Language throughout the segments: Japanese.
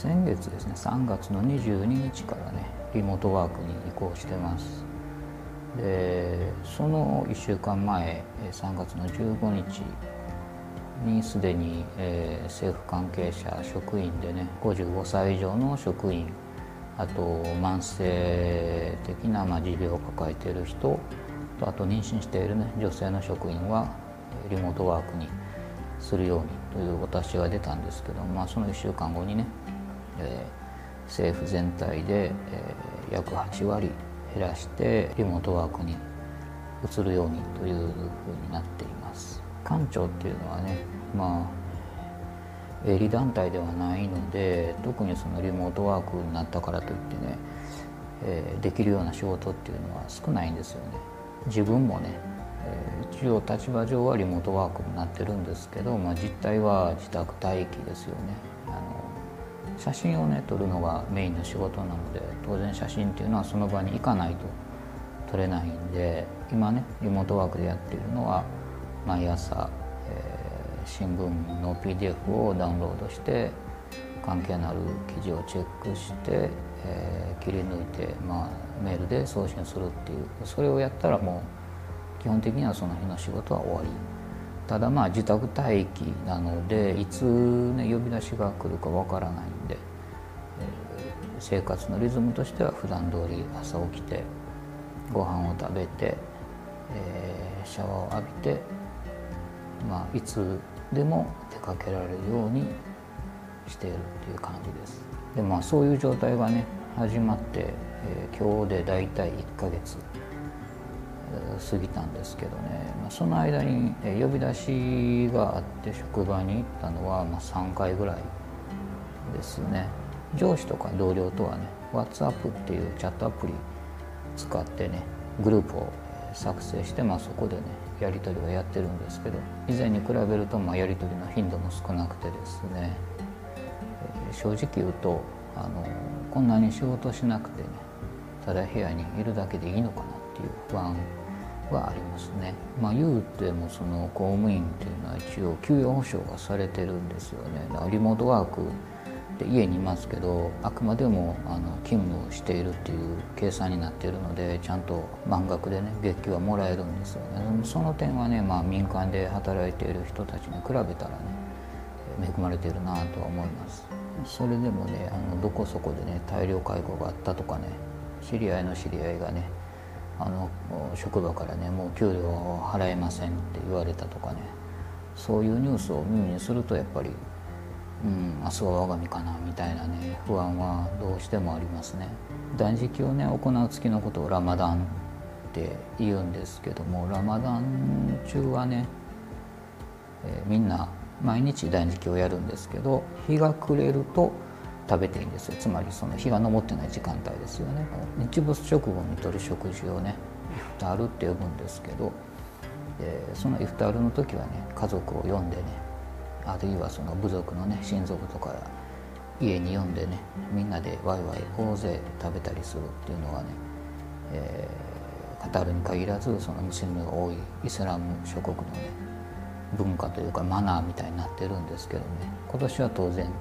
先月ですね3月の22日からねリモートワークに移行してます。でその1週間前3月の15日にすでに、えー、政府関係者職員でね55歳以上の職員あと慢性的な、まあ、持病を抱えている人とあと妊娠している、ね、女性の職員はリモートワークにするようにというお達しが出たんですけど、まあ、その1週間後にね、えー、政府全体で、えー、約8割減らしてリモートワークに移るようにというふうになっています。官庁っていうのはねまあ営利団体ではないので特にそのリモートワークになったからといってね、えー、できるような仕事っていうのは少ないんですよね自分もね、えー、一応立場上はリモートワークになってるんですけど、まあ、実態は自宅待機ですよね写真をね撮るのがメインの仕事なので当然写真っていうのはその場に行かないと撮れないんで今ねリモートワークでやっているのは毎朝、えー、新聞の PDF をダウンロードして関係のある記事をチェックして、えー、切り抜いて、まあ、メールで送信するっていう。それをやったらもう基本的にはその日の仕事は終わり。ただまあ自宅待機なのでいつ、ね、呼び出しが来るかわからないんで、えー、生活のリズムとしては普段通り朝起きてご飯を食べて、えー、シャワーを浴びてまあ、いつでも出かけられるようにしているっていう感じです。でまあそういう状態がね始まって、えー、今日で大体1ヶ月、過ぎたんですけどね、まあ、その間に、呼び出しがあって職場に行ったのは、ま、3回ぐらいですね。上司とか同僚とはね WhatsApp っていうチャットアプリ使ってねグループを作成して、まあ、そこでねやり取りはやってるんですけど以前に比べるとまやり取りの頻度も少なくてですね、えー、正直言うとあのこんなに仕事しなくてねただ部屋にいるだけでいいのかなっていう不安はありますね。まあ、言うてもその公務員っていうのは一応給与保障がされてるんですよね。だからリモートワークで家にいますけどあくまでもあの勤務しているっていう計算になっているのでちゃんと満額でね月給はもらえるんですよねその点はね、まあ、民間で働いている人たちに比べたらね恵まれているなとは思いますそれでもねあのどこそこでね大量解雇があったとかね知り合いの知り合いがねあの職場からねもう給料を払えませんって言われたとかね。そういうニュースを耳にするとやっぱりうん、明日は我が身かなみたいなね不安はどうしてもありますね。断食をね行う月のことをラマダンって言うんですけどもラマダン中はね、えー、みんな毎日断食をやるんですけど日が暮れると食べていいんですよ。つまりその日が昇ってない時間帯ですよね。日没直後にとる食事をねイフタールって呼ぶんですけど、えー、そのイフタールの時はね家族を呼んでねあるいはその部族のね親族とか家に呼んでねみんなでワイワイ大勢食べたりするっていうのがね、えー、カタールに限らずそのムスリムが多いイスラム諸国のね文化というかマナーみたいになってるんですけどね。今年は当然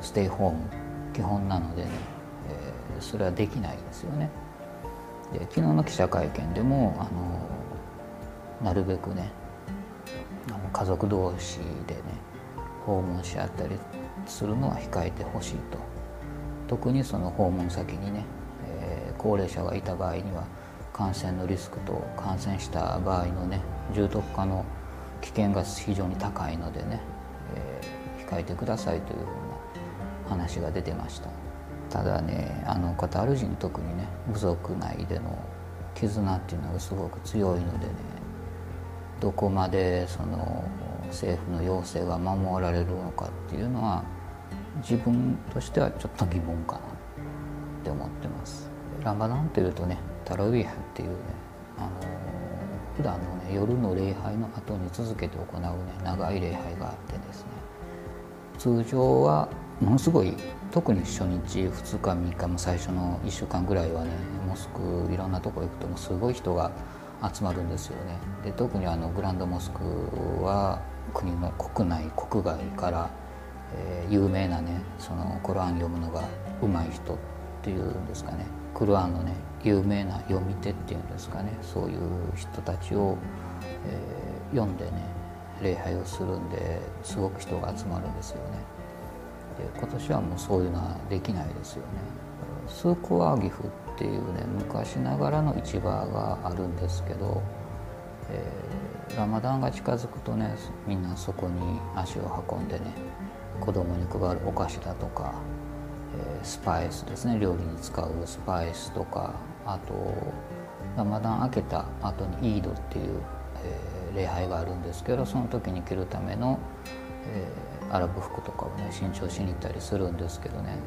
ステイホーム基本なのでね、えー、それはできないですよね。で昨日の記者会見でもあのなるべくねあの家族同士でね訪問し合ったりするのは控えてほしいと特にその訪問先にね、えー、高齢者がいた場合には感染のリスクと感染した場合のね重篤化の危険が非常に高いのでね、えー、控えてくださいというふうな話が出てましたただねあのカタール人特にね部族内での絆っていうのがすごく強いのでねどこまでその政府の要請が守られるのかっていうのは自分としてはちょっと疑問かなって思ってます。ラマダンというとねタラウィーハっていうねあの普段のね夜の礼拝の後に続けて行うね長い礼拝があってですね通常はものすごい特に初日2日3日も最初の1週間ぐらいはねモスクいろんなとこ行くともすごい人が集まるんですよね。で特にあのグランドモスクは国の国内国外からえー、有名なねそのコラン読むのがうまい人っていうんですかねクルアンのね有名な読み手っていうんですかねそういう人たちを、えー、読んでね礼拝をするんですごく人が集まるんですよね。で今年はもうそういうのはできないですよね。スークワーギフっていうね昔ながらの市場があるんですけど、えー、ラマダンが近づくとねみんなそこに足を運んでね子供に配るお菓子だとか、えー、スパイスですね。料理に使うスパイスとかあとラマダン明けた後にイードっていう、えー、礼拝があるんですけどその時に着るための、えー、アラブ服とかをね新調しに行ったりするんですけどね、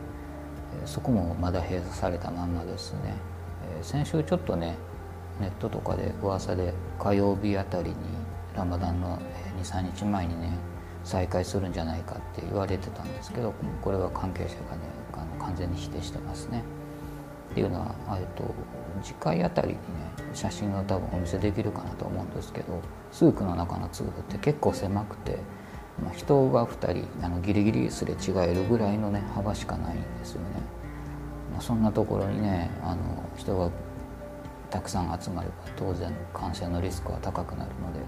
えー、そこもまだ閉鎖されたまんまですね、えー、先週ちょっとねネットとかで噂で火曜日あたりにラマダンの23日前にね再開するんじゃないかって言われてたんですけどこれは関係者がねあの完全に否定してますね。っていうのは、えっと、次回あたりにね写真を多分お見せできるかなと思うんですけどスークの中の通路って結構狭くて、まあ、人が2人あのギリギリすれ違えるぐらいのね幅しかないんですよね。まあ、そんなところにねあの人がたくさん集まれば当然感染のリスクは高くなるので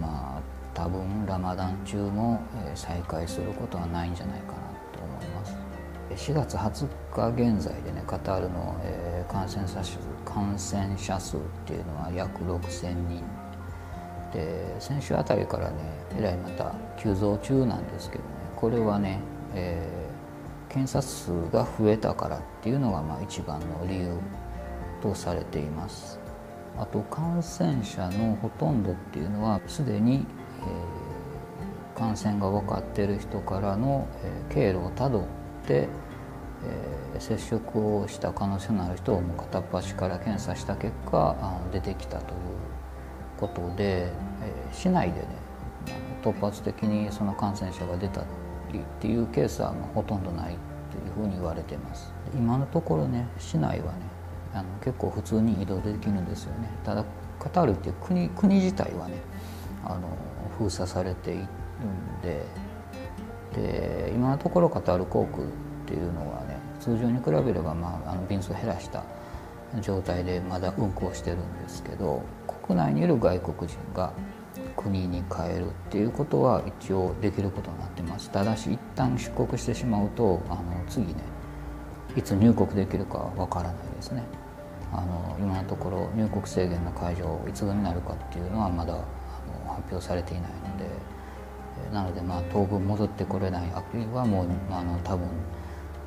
まあ多分ラマダン中も再開することはないんじゃないかな。4月20日現在でねカタールの、えー、感染者数感染者数っていうのは約6,000人で先週あたりからねえらいまた急増中なんですけどね。これはね、えー、検査数が増えたからっていうのがまあ一番の理由とされています。あと感染者のほとんどっていうのはすでに、えー、感染が分かっている人からの、えー、経路をたどって、えー、接触をした可能性のある人をもう片っ端から検査した結果あの出てきたということで、えー、市内でね突発的にその感染者が出たりっていうケースはほとんどないというふうに言われてます。今のところね市内はねあの結構普通に移動できるんですよね。ただカタールっていう国国自体はねあの封鎖されているんでで今のところカタール航空っていうのはね通常に比べれば、まあ、あの便数を減らした状態でまだ運航してるんですけど国内にいる外国人が国に帰るっていうことは一応できることになってます。ただし一旦出国してしまうとあの次ねいつ入国できるかわからないですね。あの今のところ入国制限の解除いつになるかっていうのはまだあの発表されていないなのでまあ当分戻ってこれない。あるいはもうあの多分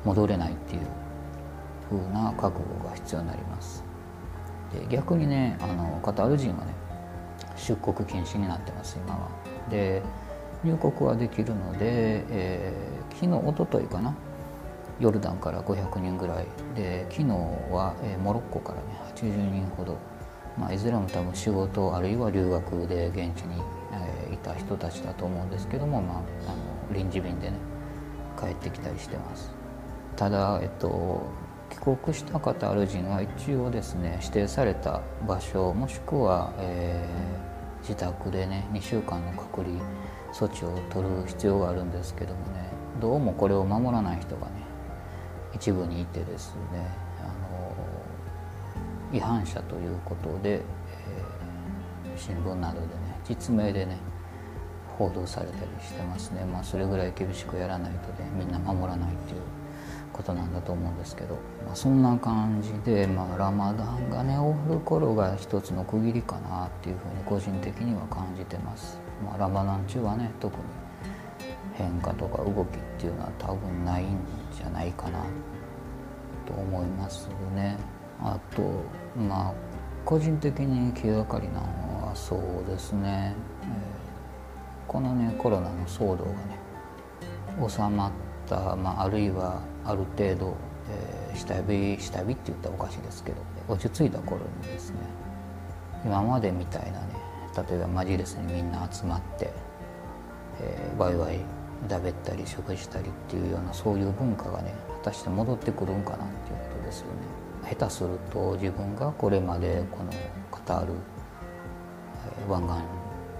戻れないっていうふうな覚悟が必要になります。で逆にねあのカタール人はね出国禁止になってます今は。で入国はできるので、えー、昨日おとといかな。ヨルダンから500人ぐらい。で昨日は、えー、モロッコからね80人ほど、まあ、いずれも多分仕事あるいは留学で現地に、た人たちだと思うんですけども、まあ、あの臨時便でね帰ってきたりしてます。ただ、えっと、帰国したカタール人は一応ですね指定された場所もしくは、えー、自宅でね2週間の隔離措置を取る必要があるんですけどもねどうもこれを守らない人がね一部にいてですねあの違反者ということで、えー、新聞などでね実名でね報道されたりしてますね、まあ、それぐらい厳しくやらないとねみんな守らないっていうことなんだと思うんですけど、まあ、そんな感じで、まあ、ラマダンがね終わる頃が一つの区切りかなっていうふうに個人的には感じてます、まあ、ラマダン中はね特に変化とか動きっていうのは多分ないんじゃないかなと思いますね。あとまあ個人的に気がかりなのはそうですね、えー、このねコロナの騒動がね収まった、まあ、あるいはある程度、えー、下火下火って言ったらおかしいですけど落ち着いた頃にですね今までみたいなね例えばマジレスにみんな集まって、えー、ワイワイだべったり食事したりっていうようなそういう文化がね果たして戻ってくるんかなっていうことですよね。下手すると自分がこれまでこのカタール、えー、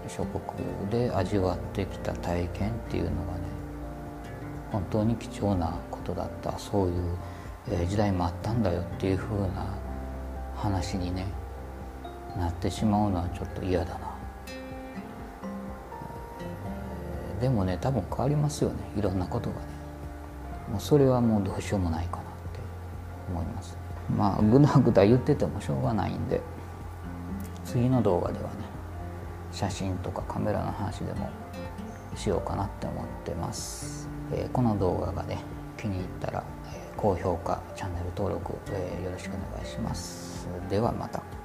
諸国で味わってきた体験っていうのがね本当に貴重なことだった。そういう、時代もあったんだよっていうふうな話にねなってしまうのはちょっと嫌だな。でもね多分変わりますよね。いろんなことがね。もうそれはもうどうしようもないかなって思います。まあぐだぐだ言っててもしょうがないんで次の動画ではね写真とかカメラの話でもしようかなって思ってます、えー、この動画がね気に入ったら、え、高評価チャンネル登録、えー、よろしくお願いします。ではまた。